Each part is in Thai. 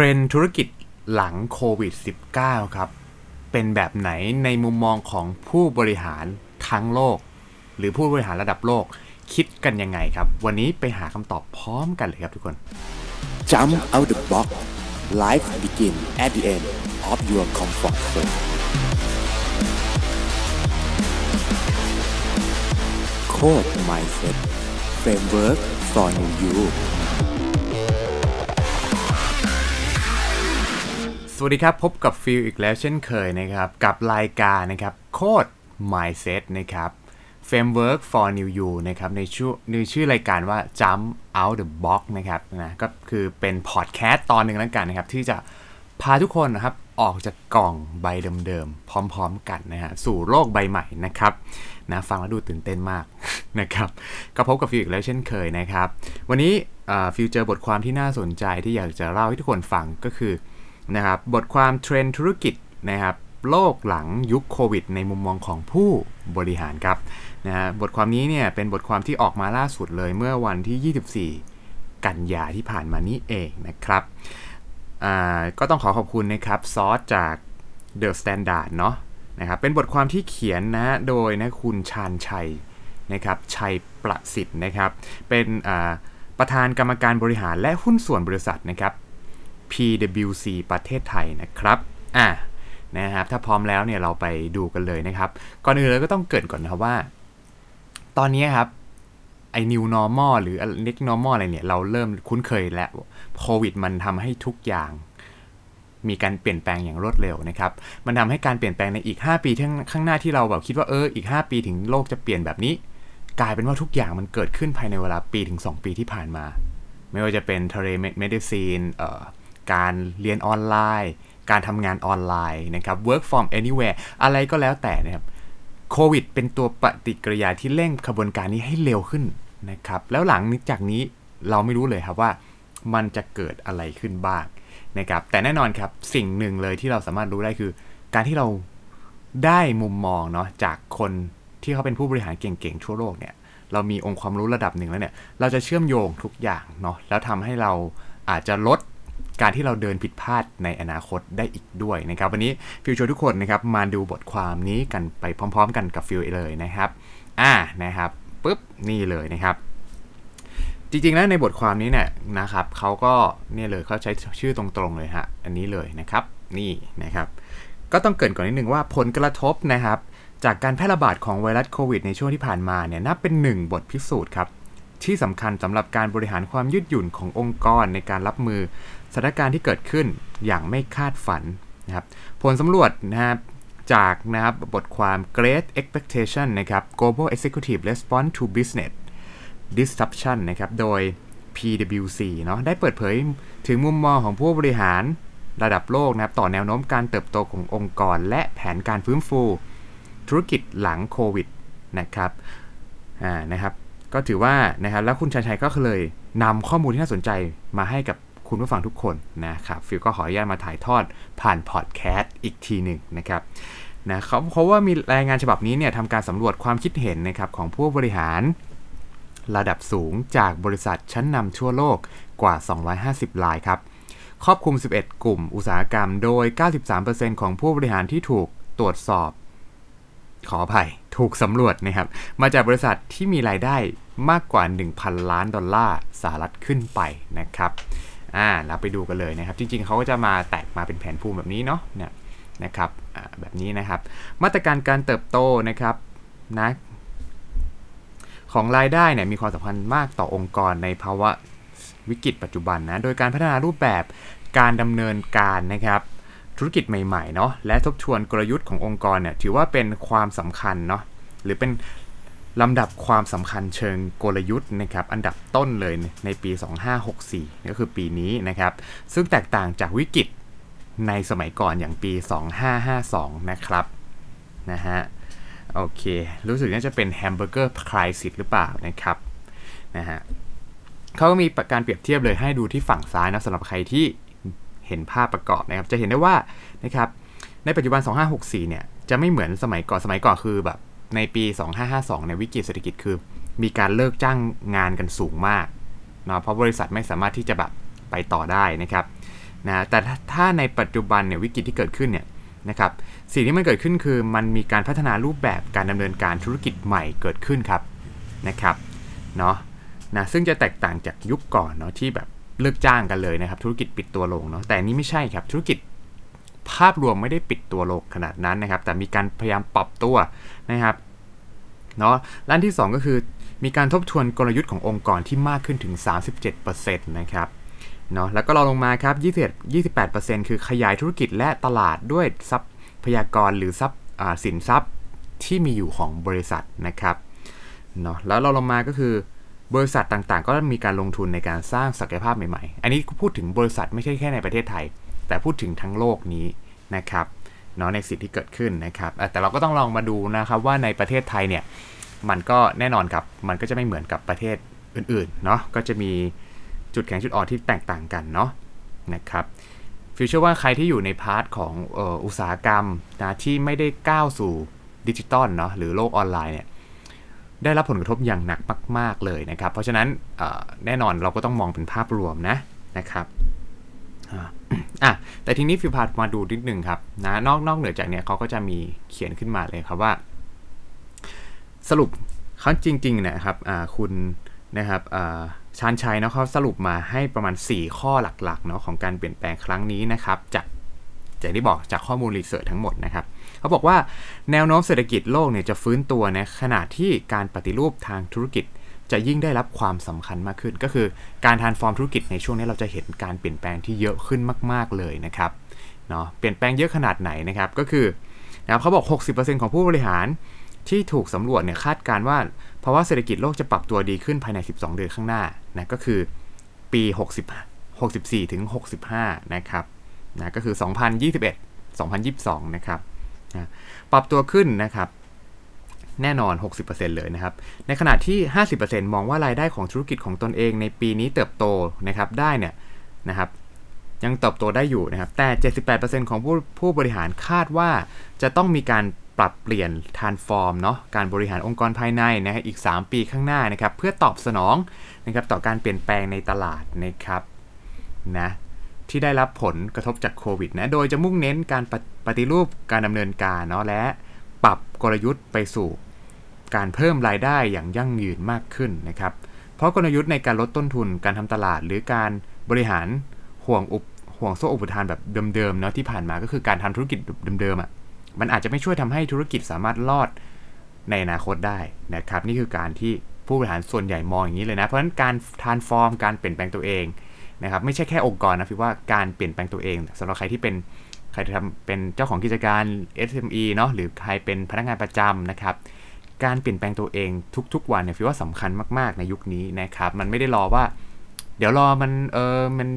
รนด์ธุรกิจหลังโควิด -19 ครับ เป็นแบบไหนในมุมมองของผู้บริหารทั้งโลก หรือผู้บริหารระดับโลกคิดกันยังไงครับ วันนี้ไปหาคำตอบพร้อมกันเลยครับทุกคน Jump out the box Life begin at the end of your comfort zone โคด Mindset Framework for New You สวัสดีครับ พบกับฟิลอีกแล้วเช่นเคยนะครับ กับรายการนะครับ โคด Mindset นะครับ Framework for New You นะครับ ในชื่อในชื่อรายการว่า Jump Out the Box นะครับนะก็คือเป็นพอดแคสต์ตอนหนึ่งแล้วกันนะครับ ที่จะพาทุกคนนะครับ ออกจากกล่องใบเดิมๆ พร้อมๆกันนะฮะสู่โลกใบใหม่นะครับนะฟังแล้วดูตื่นเต้นมากนะครับก็พบกับฟิลอีกแล้วเช่นเคยนะครับ วันนี้ฟิลเจอบทความที่น่าสนใจที่อยากจะเล่าให้ทุกคนฟังก็คือ นะครับบทความเทรนด์ธุรกิจนะครับโลกหลังยุคโควิด ในมุมมองของผู้บริหารครับนะฮะบทความนี้เนี่ยเป็นบทความที่ออกมาล่าสุดเลยเมื่อวันที่ 24 กันยาที่ผ่านมานี้เองนะครับอ่าก็ต้องขอขอบคุณนะครับซอสจาก The Standard เนาะนะครับเป็นบทความที่เขียนนะโดยนะคุณชาญชัยนะครับชัยประสิทธิ์นะครับเป็นประธานกรรมการบริหารและหุ้นส่วนบริษัทนะครับ PWC ประเทศไทยนะครับอะนะครับ ถ้าพร้อมแล้วเนี่ยเราไปดูกันเลยนะครับ ก่อนอื่นเลยก็ต้องเกิดก่อนนะครับว่า ตอนนี้ครับไอ้ new normal หรือ next normal อะไรเนี่ย เราเริ่มคุ้นเคยแล้วโควิดมันทำให้ทุกอย่างมีการเปลี่ยนแปลงอย่างรวดเร็วนะครับ มันทำให้การเปลี่ยนแปลงในอีก 5 ปีข้างหน้าที่เราแบบคิดว่าเอออีก 5 ปีถึงโลกจะเปลี่ยนแบบนี้ กลายเป็นว่าทุกอย่างมันเกิดขึ้นภายในเวลาปีถึง 2 ปีที่ผ่านมา ไม่ว่าจะเป็น telemedicine เอ่อ การเรียนออนไลน์ การทำงานออนไลน์นะครับ work from anywhere อะไรก็แล้วแต่นะครับโควิดเป็นตัวปฏิกิริยาที่เร่งขบวนการนี้ให้เร็วขึ้นนะครับ แล้วหลังจากนี้เราไม่รู้เลยครับว่ามันจะเกิดอะไรขึ้นบ้างนะครับ แต่แน่นอนครับสิ่งหนึ่งเลยที่เราสามารถรู้ได้คือ การที่เราได้มุมมองเนาะจากคนที่เขาเป็นผู้บริหารเก่งๆทั่วโลกเนี่ยเรามีองค์ความรู้ระดับหนึ่งแล้วเนี่ย เราจะเชื่อมโยงทุกอย่างเนาะแล้วทำให้เราอาจจะลด การที่เราเดินผิดพลาดในอนาคตได้อีกด้วยนะครับ วันนี้ฟิวชวนทุกคนนะครับมาดูบทความนี้กันไปพร้อม ๆ กันกับฟิวเลยนะครับ อ่านะครับปุ๊บนี่เลยนะครับจริงๆ แล้วในบทความนี้เนี่ยนะครับเขาก็เนี่ยเลยเขาใช้ชื่อตรงๆเลยฮะอันนี้เลยนะครับนี่นะครับก็ต้องเกินก่อนนิดนึงว่าผลกระทบนะครับ จากการแพร่ระบาดของไวรัสโควิดในช่วงที่ผ่านมาเนี่ยนับเป็นหนึ่งบทพิสูจน์ครับ ที่สำคัญสำหรับการบริหารความยืดหยุ่นขององค์กรในการรับมือสถานการณ์ที่เกิดขึ้นอย่างไม่คาดฝันนะครับผลสำรวจนะครับจากนะครับบทความ Great Expectation นะครับ Global Executive Response to Business Disruption นะครับโดย PwC เนาะได้เปิดเผยถึงมุมมองของผู้บริหารระดับโลกนะครับต่อแนวโน้มการเติบโตขององค์กร และแผนการฟื้นฟู ธุรกิจหลังโควิดนะครับอ่านะครับ ก็ถือว่านะครับแล้วคุณชัยชัยก็เลยนำข้อมูลที่น่าสนใจมาให้กับคุณผู้ฟังทุกคนนะครับฟิลก็ขออนุญาตมาถ่ายทอดผ่านพอดแคสต์อีกทีหนึ่งนะครับนะเขาเพราะว่ามีรายงานฉบับนี้เนี่ยทำการสำรวจความคิดเห็นนะครับของผู้บริหารระดับสูงจากบริษัทชั้นนำทั่วโลกกว่า 250 รายครับ ครอบคลุม 11 กลุ่มอุตสาหกรรม โดย 93%ของผู้บริหารที่ถูกตรวจสอบ ขออภัย ถูกสำรวจนะครับ มาจากบริษัทที่มีรายได้ มากกว่า 1,000 ล้านดอลลาร์สหรัฐขึ้นไปนะครับอ่าเราไปดูกันเลยนะครับ จริงๆเขาก็จะมาแตกมาเป็นแผนภูมิแบบนี้เนาะเนี่ยนะครับแบบนี้นะครับ มาตรการการเติบโตนะครับนะของรายได้เนี่ยมีความสำคัญมากต่อองค์กรในภาวะวิกฤตปัจจุบันนะ โดยการพัฒนารูปแบบการดำเนินการนะครับ ธุรกิจใหม่ๆเนาะและทบทวนกลยุทธ์ขององค์กรเนี่ยถือว่าเป็นความสำคัญเนาะหรือเป็น ลำดับความสำคัญเชิงกลยุทธ์นะครับอันดับต้นเลยในปี 2564 ก็คือปีนี้นะครับ ซึ่งแตกต่างจากวิกฤตในสมัยก่อนอย่างปี 2552 นะครับนะฮะโอเค รู้สึกน่าจะเป็นแฮมเบอร์เกอร์คลายสิทธิ์หรือเปล่านะครับนะฮะเขาก็มีการเปรียบเทียบเลยให้ดูที่ฝั่งซ้ายนะสำหรับใครที่เห็นภาพประกอบนะครับ จะเห็นได้ว่านะครับในปัจจุบัน 2564 เนี่ยจะไม่เหมือนสมัยก่อนสมัยก่อนคือแบบ ในปี 2552ในวิกฤตเศรษฐกิจคือ มีการเลิกจ้างงานกันสูงมากเนาะเพราะบริษัทไม่สามารถที่จะแบบไปต่อได้นะครับนะแต่ถ้าในปัจจุบันเนี่ยวิกฤตที่เกิดขึ้นเนี่ยนะครับสิ่งที่มันเกิดขึ้นคือมันมีการพัฒนารูปแบบการดำเนินการธุรกิจใหม่เกิดขึ้นครับนะครับเนาะนะซึ่งจะแตกต่างจากยุคก่อนเนาะที่แบบเลิกจ้างกันเลยนะครับธุรกิจปิดตัวลงเนาะแต่นี้ไม่ใช่ครับธุรกิจ ภาพรวมไม่ได้ปิดตัวลงขนาดนั้นนะครับ แต่มีการพยายามปรับตัวนะครับเนาะด้านที่ 2 ก็คือมีการทบทวนกลยุทธ์ขององค์กรที่มากขึ้นถึง 37%นะครับเนาะแล้วก็รอลงมาครับ21 28%คือขยายธุรกิจและตลาดด้วยทรัพยากรหรือทรัพย์สินทรัพย์ที่มีอยู่ของบริษัทนะครับเนาะแล้วเราลงมาก็คือบริษัทต่างๆ ก็มีการลงทุนในการสร้างศักยภาพใหม่ๆ อันนี้พูดถึงบริษัทไม่ใช่แค่ในประเทศไทย แต่พูดถึงทั้งโลกนี้นะครับเนาะในสิ่งที่เกิดขึ้นนะครับแต่เราก็ต้องลองมาดูนะครับว่าในประเทศไทยเนี่ยมันก็แน่นอนครับมันก็จะไม่เหมือนกับประเทศอื่นๆเนาะก็จะมีจุดแข็งจุดอ่อนที่แตกต่างกันเนาะนะครับฟิวเชื่อว่าใครที่อยู่ใน part ของอุตสาหกรรมนะที่ไม่ได้ก้าวสู่ดิจิตอลเนาะหรือโลกออนไลน์เนี่ยได้รับผลกระทบอย่างหนักมาก ๆ เลยนะครับ เพราะฉะนั้นแน่นอนเราก็ต้องมองเป็นภาพรวมนะนะครับ อะแต่ทีนี้ฟิวพามาดูนิดนึงครับนะนอกนอกเหนือจากเนี้ยเขาก็จะมีเขียนขึ้นมาเลยครับว่า สรุปเขาจริงๆนะครับคุณนะครับชานชัยเนาะเขาสรุปมาให้ประมาณ 4 ข้อหลักๆเนาะของการเปลี่ยนแปลงครั้งนี้นะครับจากจากที่บอกจากข้อมูลรีเสิร์ชทั้งหมดนะครับเขาบอกว่าแนวโน้มเศรษฐกิจโลกเนี่ยจะฟื้นตัวในขณะที่การปฏิรูปทางธุรกิจ จะยิ่งได้รับความสำคัญมากขึ้น ก็คือการทานฟอร์มธุรกิจในช่วงนี้เราจะเห็นการเปลี่ยนแปลงที่เยอะขึ้นมาก ๆเลยนะครับเนาะเปลี่ยนแปลงเยอะขนาดไหนนะครับก็คือนะครับเขาบอก 60%ของผู้บริหารที่ถูกสำรวจเนี่ยคาดการว่าเพราว่าเศรษฐกิจโลกจะปรับตัวดีขึ้นภายใน 12 เดือนข้างหน้านะก็คือปี 60 64ถึง65 นะครับนะก็คือ 2021 2022 นะครับนะปรับตัวขึ้นนะครับ แน่นอน 60%เลยนะครับ ในขณะที่ 50%มองว่ารายได้ของธุรกิจของตนเองในปีนี้เติบโตนะครับได้เนี่ยนะครับยังเติบโตได้อยู่นะครับ แต่ 78%ของผู้ผู้บริหารคาดว่าจะต้องมีการปรับเปลี่ยนทานฟอร์มเนาะการบริหารองค์กรภายในนะครับอีก 3 ปีข้างหน้านะครับ เพื่อตอบสนองนะครับต่อการเปลี่ยนแปลงในตลาดนะครับนะที่ได้รับผลกระทบจากโควิดนะ โดยจะมุ่งเน้นการปฏิรูปการดำเนินการเนาะและปรับกลยุทธ์ไปสู่ การเพิ่มรายได้อย่างยั่งยืนมากขึ้นนะครับ เพราะกลยุทธ์ในการลดต้นทุนการทำตลาด หรือการบริหารห่วงอุปห่วงโซ่อุปทานแบบเดิมๆเนาะที่ผ่านมาก็คือการทำธุรกิจเดิมๆอะ่ะมันอาจจะไม่ช่วยทำให้ธุรกิจสามารถรอดในอนาคตได้นะครับ นี่คือการที่ผู้บริหารส่วนใหญ่มองอย่างนี้เลยนะ เพราะฉะนั้นการทานฟอร์มการเปลี่ยนแปลงตัวเองนะครับไม่ใช่แค่องค์กรนะพี่ว่าการเปลี่ยนแปลงตัวเองสำหรับใครที่เป็นใครทำเป็นเจ้าของกิจการ SME เนาะหรือใครเป็นพนักงานประจำนะครับ การเปลี่ยนแปลงตัวเองทุกๆวันเนี่ยพี่ว่าสำคัญมากๆในยุคนี้นะครับ มันไม่ได้รอว่า เดี๋ยวรอมันเออมัน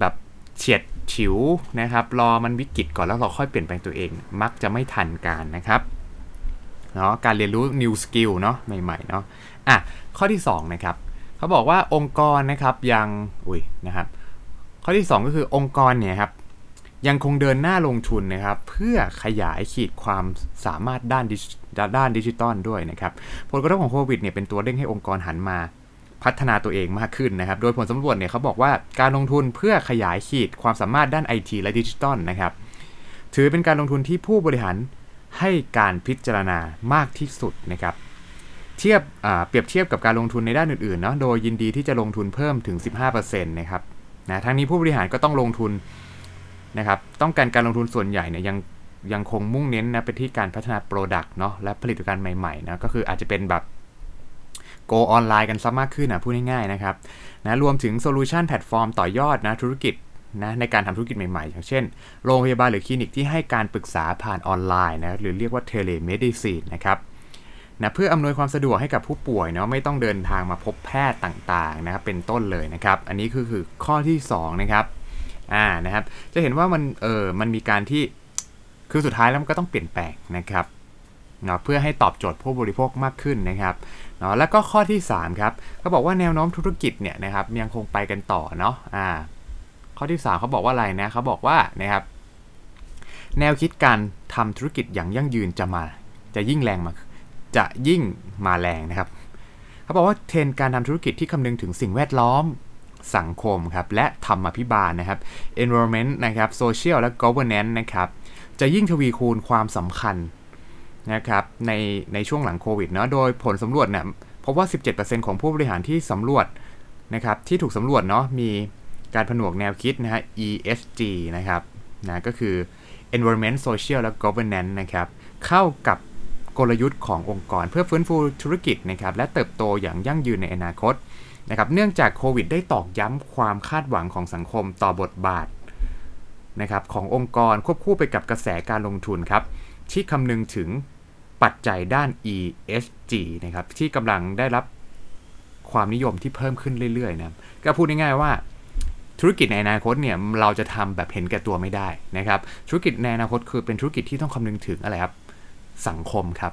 แบบเฉียดฉิวนะครับ รอมันวิกฤตก่อนแล้วเราค่อยเปลี่ยนแปลงตัวเอง มักจะไม่ทันการนะครับเนาะการเรียนรู้ new skill เนาะใหม่ๆเนาะอะข้อที่2นะครับเขาบอกว่าองค์กรนะครับยังอุ้ยนะครับ ข้อที่ 2 ก็คือองค์กรเนี่ยครับยังคงเดินหน้าลงทุนนะครับ เพื่อขยายขีดความสามารถด้านด้ ด้านดิจิตอลด้วยนะครับผลกระทบของโควิดเนี่ยเป็นตัวเร่งให้องค์กรหันมาพัฒนาตัวเองมากขึ้นนะครับ โดยผลสำรวจเนี่ยเขาบอกว่าการลงทุนเพื่อขยายขีดความสามารถด้านไอทีและดิจิตอลนะครับ ถือเป็นการลงทุนที่ผู้บริหารให้การพิจารณามากที่สุดนะครับเทียบเปรียบเทียบกับการลงทุนในด้านอื่นๆเนาะโดยยินดีที่จะลงทุนเพิ่มถึง 15%นะครับนะทั้งนี้ผู้บริหารก็ต้องลงทุนนะครับต้องการการลงทุนส่วนใหญ่เนี่ยยัง ยังคงมุ่งเน้นนะไปที่การพัฒนา product เนาะและผลิตภัณฑ์ใหม่ๆนะก็คืออาจจะเป็นแบบ go online กันซะมากขึ้นนะพูดง่ายๆนะครับนะรวมถึง solution แพลตฟอร์มต่อยอดนะธุรกิจนะในการทำธุรกิจใหม่ๆ อย่างเช่น โรงพยาบาลหรือคลินิกที่ให้การปรึกษาผ่านออนไลน์นะหรือเรียกว่า telemedicine นะครับนะเพื่ออำนวยความสะดวกให้กับผู้ป่วยเนาะไม่ต้องเดินทางมาพบแพทย์ต่างๆนะครับเป็นต้นเลยนะครับ อันนี้คือคือข้อที่2นะครับอ่านะครับจะเห็นว่ามันเออมันมีการที่ คือสุดท้ายแล้วมันก็ต้องเปลี่ยนแปลงนะครับเนาะเพื่อให้ตอบโจทย์ผู้บริโภคมากขึ้นนะครับเนาะแล้วก็ข้อที่3ครับเขาบอกว่าแนวโน้มธุรกิจเนี่ยนะครับยังคงไปกันต่อเนาะอ่าข้อที่ 3เขาบอกว่าอะไรนะเขาบอกว่านะครับแนวคิดการทำธุรกิจอย่างยั่งยืนจะมาจะยิ่งแรงมาจะยิ่งมาแรงนะครับเขาบอกว่าเทรนการทำธุรกิจที่คำนึงถึงสิ่งแวดล้อมสังคมครับและธรรมพิบาลนะครับ environment นะครับ social และ governance นะครับ จะยิ่งทวีคูณความสำคัญนะครับในในช่วงหลังโควิดเนาะโดยผลสำรวจเนี่ยพบว่า 17%ของผู้บริหารที่สำรวจนะครับที่ถูกสำรวจเนาะมีการผนวกแนวคิดนะฮะ ESG นะครับนะก็คือ environment social และ governance นะครับเข้ากับกลยุทธ์ขององค์กร เพื่อฟื้นฟูธุรกิจนะครับและเติบโตอย่างยั่งยืนในอนาคตนะครับเนื่องจากโควิดได้ตอกย้ำความคาดหวังของสังคมต่อบทบาท นะครับขององค์กรควบคู่ไปกับกระแสการลงทุนครับที่คำนึงถึงปัจจัยด้าน ESG นะครับที่กำลังได้รับความนิยมที่เพิ่มขึ้นเรื่อยๆนะก็พูดง่ายๆว่าธุรกิจในอนาคตเนี่ยเราจะทำแบบเห็นแก่ตัวไม่ได้นะครับธุรกิจในอนาคตคือเป็นธุรกิจที่ต้องคำนึงถึงอะไรครับสังคมครับ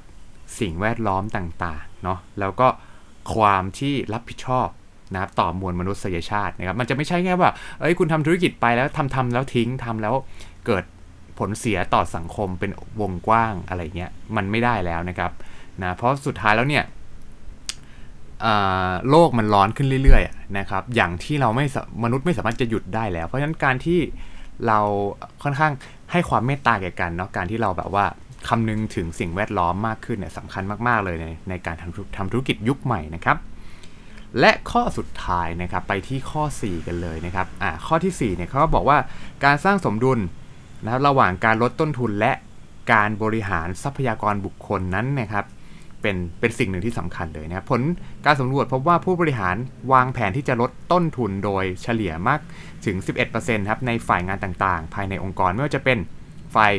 สิ่งแวดล้อมต่างๆเนาะแล้วก็ความที่รับผิดชอบ นะครับต่อมวลมนุษยชาตินะครับมันจะไม่ใช่แค่ว่าเอ้ยคุณทำธุรกิจไปแล้วทำทำแล้วทิ้งทำแล้วเกิดผลเสียต่อสังคมเป็นวงกว้างอะไรเงี้ยมันไม่ได้แล้วนะครับนะเพราะสุดท้ายแล้วเนี่ยโลกมันร้อนขึ้นเรื่อยๆนะครับอย่างที่เราไม่มนุษย์ไม่สามารถจะหยุดได้แล้ว เพราะฉะนั้นการที่เราค่อนข้างให้ความเมตตาแก่กันเนาะการที่เราแบบว่าคำนึงถึงสิ่งแวดล้อมมากขึ้นเนี่ยสำคัญมากๆเลยในในการทำทำธุรกิจยุคใหม่นะครับ และข้อสุดท้ายนะครับไปที่ข้อ 4 กันเลยนะครับอ่าข้อที่4เนี่ยเขาก็บอกว่าการสร้างสมดุลนะครับระหว่างการลดต้นทุนและการบริหารทรัพยากรบุคคลนั้นนะครับเป็นเป็นสิ่งหนึ่งที่สำคัญเลยนะครับผลการสำรวจพบว่าผู้บริหารวางแผนที่จะลดต้นทุนโดยเฉลี่ยมากถึง 11%ครับในฝ่ายงานต่างๆ ภายในองค์กรไม่ว่าจะเป็นฝ่าย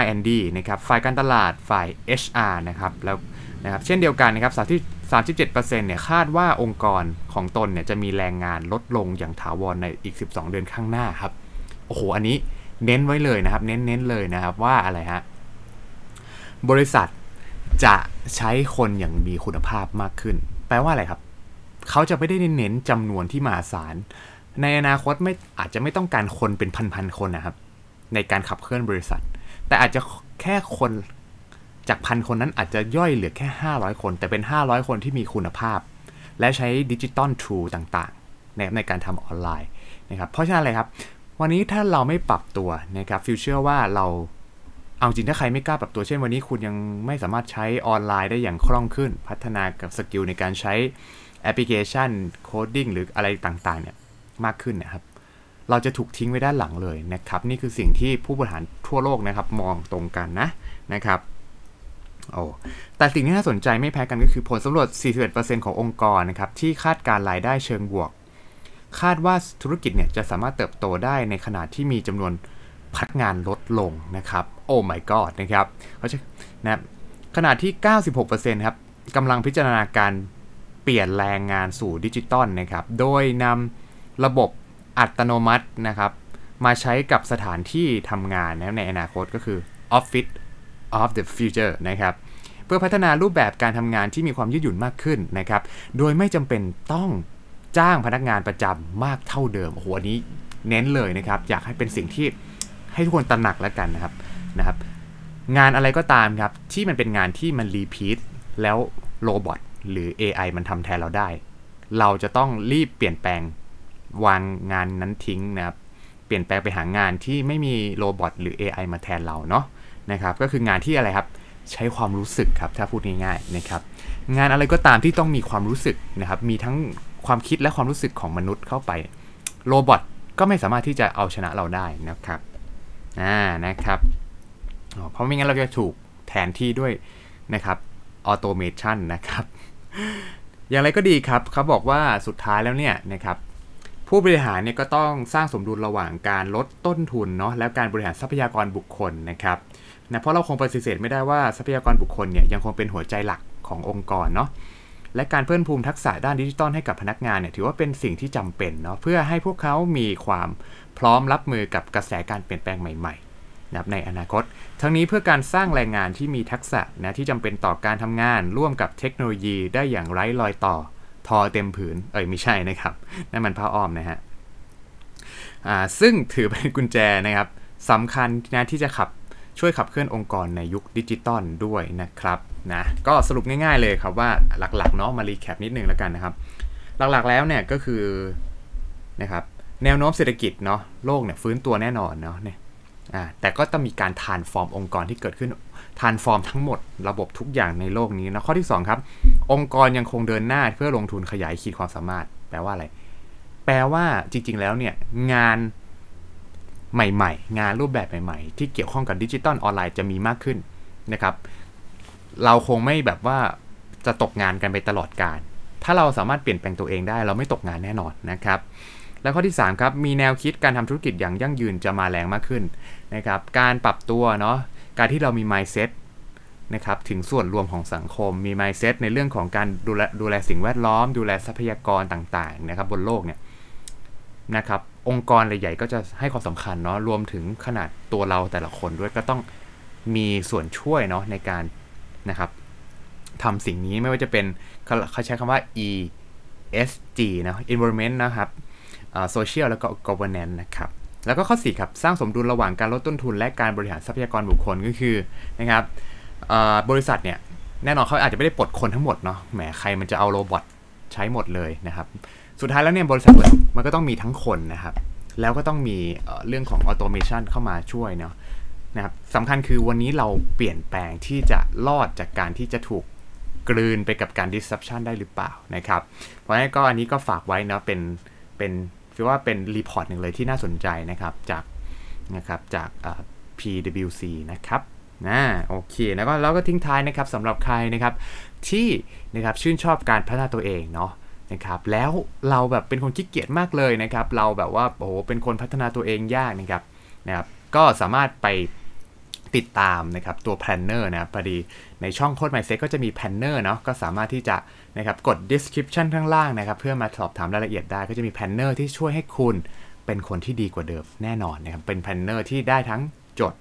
R&D นะครับ ฝ่ายการตลาด ฝ่าย HR นะครับ แล้ว นะครับเช่นเดียวกันนะครับ37%เนี่ยคาดว่าองค์กรของตนเนี่ยจะมีแรงงานลดลงอย่างถาวรในอีก 12 เดือนข้างหน้าครับโอ้โหอันนี้เน้นไว้เลยนะครับ เน้นเน้นเลยนะครับว่าอะไรฮะบริษัทจะใช้คนอย่างมีคุณภาพมากขึ้น แปลว่าอะไรครับ เขาจะไม่ได้เน้นจำนวนที่มหาศาลในอนาคตไม่อาจจะไม่ต้องการคนเป็นพันๆคนนะครับ ในการขับเคลื่อนบริษัท แต่อาจจะแค่คน จากพันคนนั้นอาจจะย่อยเหลือแค่ 500 คน แต่เป็น 500 คนที่มีคุณภาพ และใช้ digital tool ต่างๆในในการทำออนไลน์นะครับเพราะฉะนั้นอะไรครับ วันนี้ถ้าเราไม่ปรับตัวนะครับฟิวเชื่อว่าเราเอาจริงถ้าใครไม่กล้าปรับตัวเช่นวันนี้คุณยังไม่สามารถใช้ออนไลน์ได้อย่างคล่องขึ้น พัฒนากับ skill ในการใช้แอปพลิเคชัน coding หรืออะไรต่างๆเนี่ยมากขึ้นนะครับ เราจะถูกทิ้งไว้ด้านหลังเลยนะครับ นี่คือสิ่งที่ผู้บริหารทั่วโลกนะครับ มองตรงกันนะนะครับ โอ้แต่สิ่งที่น่าสนใจไม่แพ้กันก็คือผลสำรวจ 41%ขององค์กรนะครับที่คาดการรายได้เชิงบวก คาดว่าธุรกิจเนี่ยจะสามารถเติบโตได้ในขณะที่มีจำนวนพนักงานลดลงนะครับ โอ้ my god นะครับเขาจะนะขณะที่ 96%ครับกำลังพิจารณาการเปลี่ยนแรงงานสู่ดิจิตอลนะครับ โดยนำระบบอัตโนมัตินะครับ มาใช้กับสถานที่ทำงานนะในอนาคตก็คือ Office of the Future นะครับเพื่อพัฒนารูปแบบการทำงานที่มีความยืดหยุ่นมากขึ้นนะครับโดยไม่จำเป็นต้องจ้างพนักงานประจำมากเท่าเดิมโอ้โหอันนี้เน้นเลยนะครับอยากให้เป็นสิ่งที่ให้ทุกคนตระหนักแล้วกันนะครับนะครับ งานอะไรก็ตามครับที่มันเป็นงานที่มัน repeatแล้ว robot หรือ AI มันทำแทนเราได้ เราจะต้องรีบเปลี่ยนแปลงวางงานนั้นทิ้งนะครับ เปลี่ยนแปลงไปหางานที่ไม่มี robot หรือ AI มาแทนเราเนาะ นะครับก็คืองานที่อะไรครับใช้ความรู้สึกครับถ้าพูดง่ายๆนะครับงานอะไรก็ตามที่ต้องมีความรู้สึกนะครับมีทั้งความคิดและความรู้สึกของมนุษย์เข้าไป robot ก็ไม่สามารถที่จะเอาชนะเราได้นะครับอ่านะครับเพราะไม่งั้นเราจะถูกแทนที่ด้วยนะครับออโตเมชันนะครับอย่างไรก็ดีครับเขาบอกว่าสุดท้ายแล้วเนี่ยนะครับผู้บริหารเนี่ยก็ต้องสร้างสมดุลระหว่างการลดต้นทุนเนาะแล้วการบริหารทรัพยากรบุคคลนะครับ นะเพราะเราคงปฏิเสธไม่ได้ว่าทรัพยากรบุคคลเนี่ยยังคงเป็นหัวใจหลักขององค์กรเนาะและการเพิ่มพูมิทักษะด้านดิจิทัลให้กับพนักงานเนี่ยถือว่าเป็นสิ่งที่จำเป็นเนาะเพื่อให้พวกเขามีความพร้อมรับมือกับกระแสการเปลี่ยนแปลงใหม่ๆนะครับในอนาคต ทั้งนี้เพื่อการสร้างแรงงานที่มีทักษะนะที่จำเป็นต่อการทำงานร่วมกับเทคโนโลยีได้อย่างไร้รอยต่อทอเต็มผืน เอ้ยไม่ใช่นะครับนั่นมันผ้าอ้อมนะฮะอ่าซึ่งถือเป็นกุญแจนะครับสำคัญนะที่จะขับ ช่วยขับเคลื่อนองค์กรในยุคดิจิตอลด้วยนะครับนะก็สรุปง่ายๆเลยครับว่าหลักๆเนาะมา recap นิดนึงแล้วกันนะครับ หลักๆแล้วเนี่ยก็คือนะครับแนวโน้มเศรษฐกิจเนาะโลกเนี่ยฟื้นตัวแน่นอนเนาะเนี่ยอ่าแต่ก็ต้องมีการ transform องค์กรที่เกิดขึ้น transform ทั้งหมดระบบทุกอย่างในโลกนี้นะข้อที่ 2 ครับ องค์กรยังคงเดินหน้าเพื่อลงทุนขยายขีดความสามารถ แปลว่าอะไร แปลว่าจริงๆแล้วเนี่ยงาน ใหม่ๆ งานรูปแบบใหม่ๆ ที่เกี่ยวข้องกับดิจิตอลออนไลน์จะมีมากขึ้นนะครับ เราคงไม่แบบว่าจะตกงานกันไปตลอดการ ถ้าเราสามารถเปลี่ยนแปลงตัวเองได้ เราไม่ตกงานแน่นอนนะครับ แล้วข้อที่ 3 ครับ มีแนวคิดการทำธุรกิจอย่างยั่งยืนจะมาแรงมากขึ้นนะครับ การปรับตัวเนาะ การที่เรามี mindset นะครับ ถึงส่วนรวมของสังคม มี mindset ในเรื่องของการดูแลดูแลสิ่งแวดล้อม ดูแลทรัพยากรต่างๆ นะครับบนโลกเนี่ยนะครับ องค์กรใหญ่ๆก็จะให้ความสำคัญเนาะรวมถึงขนาดตัวเราแต่ละคนด้วยก็ต้องมีส่วนช่วยเนาะในการนะครับทำสิ่งนี้ไม่ว่าจะเป็นเขาใช้คำว่า ESG นะ environment นะครับ social แล้วก็ governance นะครับ แล้วก็ข้อ 4 ครับ สร้างสมดุลระหว่างการลดต้นทุน และการบริหารทรัพยากรบุคคลก็คือนะครับบริษัทเนี่ย แน่นอนเขาอาจจะไม่ได้ปลดคนทั้งหมดเนาะแหมใครมันจะเอาโรบอทใช้หมดเลยนะครับ สุดท้ายแล้วเนี่ยบริษัทมันก็ต้องมีทั้งคนนะครับ แล้วก็ต้องมีเรื่องของ automation เข้ามาช่วยเนาะนะครับสำคัญคือวันนี้เราเปลี่ยนแปลงที่จะรอดจากการที่จะถูกกลืนไปกับการ disruption ได้หรือเปล่านะครับ เพราะฉะนั้นก็อันนี้ก็ฝากไว้นะเป็นเป็นคือว่าเป็น report หนึ่งเลยที่น่าสนใจนะครับจากนะครับจาก PwC นะครับนะโอเคแล้วก็เราก็ทิ้งท้ายนะครับสำหรับใครนะครับที่นะครับชื่นชอบการพัฒนาตัวเองเนาะ นะครับแล้วเราแบบเป็นคนขี้เกียจมากเลยนะครับ เราแบบว่าโอ้โหเป็นคนพัฒนาตัวเองยากนะครับนะครับ ก็สามารถไปติดตามนะครับตัว planner นะพอดีในช่องโค้ด Mindset ก็จะมี planner เนาะก็สามารถที่จะนะครับกด description ข้างล่างนะครับ เพื่อมาสอบถามรายละเอียดได้ก็จะมี planner ที่ช่วยให้คุณเป็นคนที่ดีกว่าเดิมแน่นอนนะครับ เป็น planner ที่ได้ทั้งจด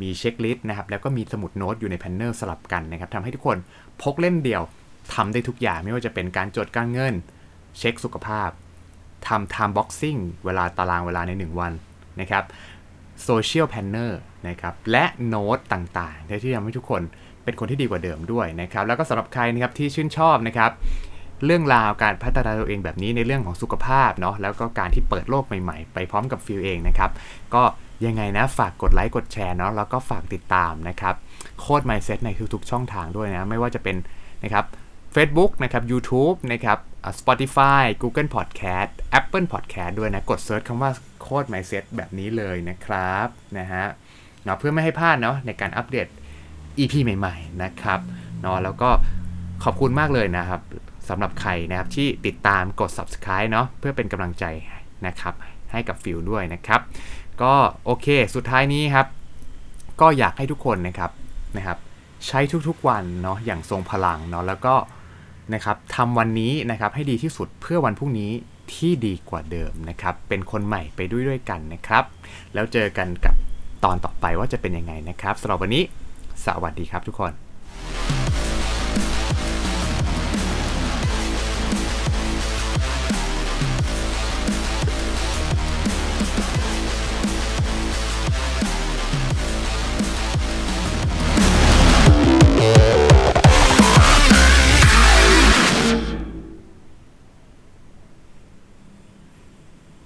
มี checklist นะครับ แล้วก็มีสมุดโน้ตอยู่ใน planner สลับกันนะครับทำให้ทุกคนพกเล่มเดียวทำได้ทุกอย่างไม่ว่าจะเป็นการจดการเงิน เช็คสุขภาพทำ time boxing เวลาตารางเวลาใน 1 วันนะครับ social planner นะครับและโน้ตต่างๆที่ทำให้ทุกคนเป็นคนที่ดีกว่าเดิมด้วยนะครับแล้วก็สำหรับใครนะครับที่ชื่นชอบนะครับเรื่องราวการพัฒนาตัวเองแบบนี้ในเรื่องของสุขภาพเนาะแล้วก็การที่เปิดโลกใหม่ๆ ไปพร้อมกับฟิลเองนะครับก็ยังไงนะฝากกดไลค์กดแชร์เนาะแล้วก็ฝากติดตามนะครับโค้ด Mindset ในทุกๆช่องทางด้วยนะ ไม่ว่าจะเป็นนะครับ Facebook นะครับ YouTube นะครับ Spotify Google Podcast Apple Podcast ด้วยนะ กด search คำว่า Code Mindset แบบนี้เลยนะครับนะฮะเนาะเพื่อไม่ให้พลาดเนาะในการอัปเดต EP ใหม่ ๆ นะครับเนาะแล้วก็ขอบคุณมากเลยนะครับสำหรับใครนะครับที่ติดตามกด Subscribe เนาะเพื่อเป็นกำลังใจนะครับให้กับฟิลด้วยนะครับ ก็โอเคสุดท้ายนี้ครับ ก็อยากให้ทุกคนนะครับนะครับ ใช้ทุกๆวันเนาะอย่างทรงพลังเนาะแล้วก็ นะครับทำวันนี้นะครับให้ดีที่สุดเพื่อวันพรุ่งนี้ที่ดีกว่าเดิมนะครับ เป็นคนใหม่ไปด้วยด้วยกันนะครับ แล้วเจอกันกับตอนต่อไปว่าจะเป็นยังไงนะครับสำหรับวันนี้ สวัสดีครับทุกคน